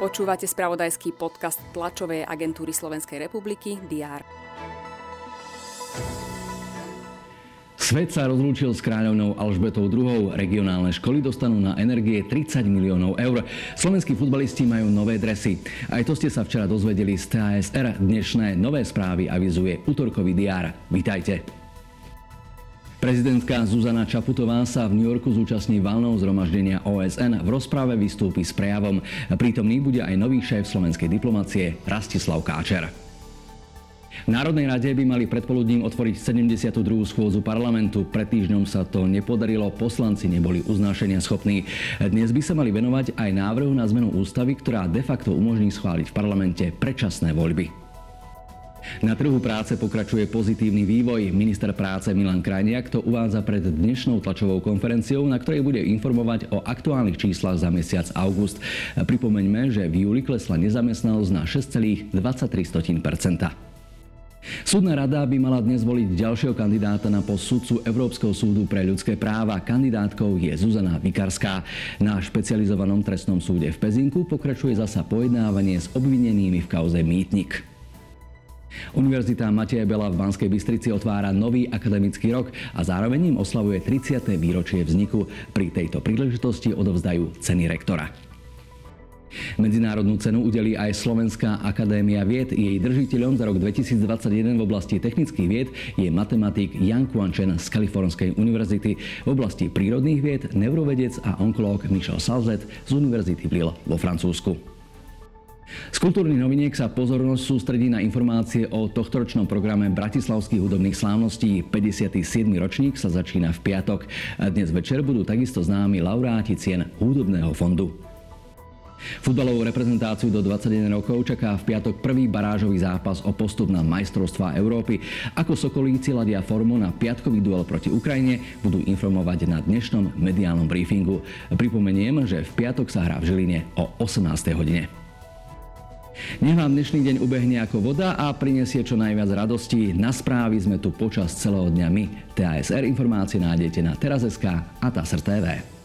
Počúvate spravodajský podcast tlačovej agentúry Slovenskej republiky DR. Svet sa rozlúčil s kráľovnou Alžbetou II. Regionálne školy dostanú na energie 30 miliónov eur. Slovenskí futbalisti majú nové dresy. Aj to ste sa včera dozvedeli z TASR. Dnešné nové správy avizuje útorkový diár. Vítajte. Prezidentka Zuzana Čaputová sa v New Yorku zúčastní valnou zhromaždenia OSN. V rozprave vystúpi s prejavom. Prítomný bude aj nový šéf slovenskej diplomacie Rastislav Káčer. V Národnej rade by mali predpoludním otvoriť 72. schôdzu parlamentu. Pred týždňom sa to nepodarilo, poslanci neboli uznášenia schopní. Dnes by sa mali venovať aj návrhu na zmenu ústavy, ktorá de facto umožní schváliť v parlamente predčasné voľby. Na trhu práce pokračuje pozitívny vývoj. Minister práce Milan Krajniak to uvádza pred dnešnou tlačovou konferenciou, na ktorej bude informovať o aktuálnych číslach za mesiac august. Pripomeňme, že v júli klesla nezamestnanosť na 6,23% Súdna rada by mala dnes voliť ďalšieho kandidáta na post sudcu Európskeho súdu pre ľudské práva. Kandidátkou je Zuzana Vikarská. Na špecializovanom trestnom súde v Pezinku pokračuje zasa pojednávanie s obvinenými v kauze Mýtnik. Univerzita Mateja Bela v Banskej Bystrici otvára nový akademický rok a zároveň im oslavuje 30. výročie vzniku. Pri tejto príležitosti odovzdajú ceny rektora. Medzinárodnú cenu udelí aj Slovenská akadémia vied. Jej držiteľom za rok 2021 v oblasti technických vied je matematik Jan Kuančen z Kalifornskej univerzity. V oblasti prírodných vied neurovedec a onkológ Michel Salzet z Univerzity v Lille vo Francúzsku. Z kultúrnych noviniek sa pozornosť sústredí na informácie o tohtoročnom programe Bratislavských hudobných slávností. 57. ročník sa začína v piatok. Dnes večer budú takisto známi laureáti cien hudobného fondu. Futbalovú reprezentáciu do 21 rokov čaká v piatok prvý barážový zápas o postup na majstrovstvá Európy. Ako Sokolíci ladia formu na piatkový duel proti Ukrajine, budú informovať na dnešnom mediálnom briefingu. Pripomeniem, že v piatok sa hrá v Žiline o 18. hodine. Nech vám dnešný deň ubehne ako voda a prinesie čo najviac radosti. Na správy sme tu počas celého dňa my. TASR informácie nájdete na teraz.sk a TASR TV.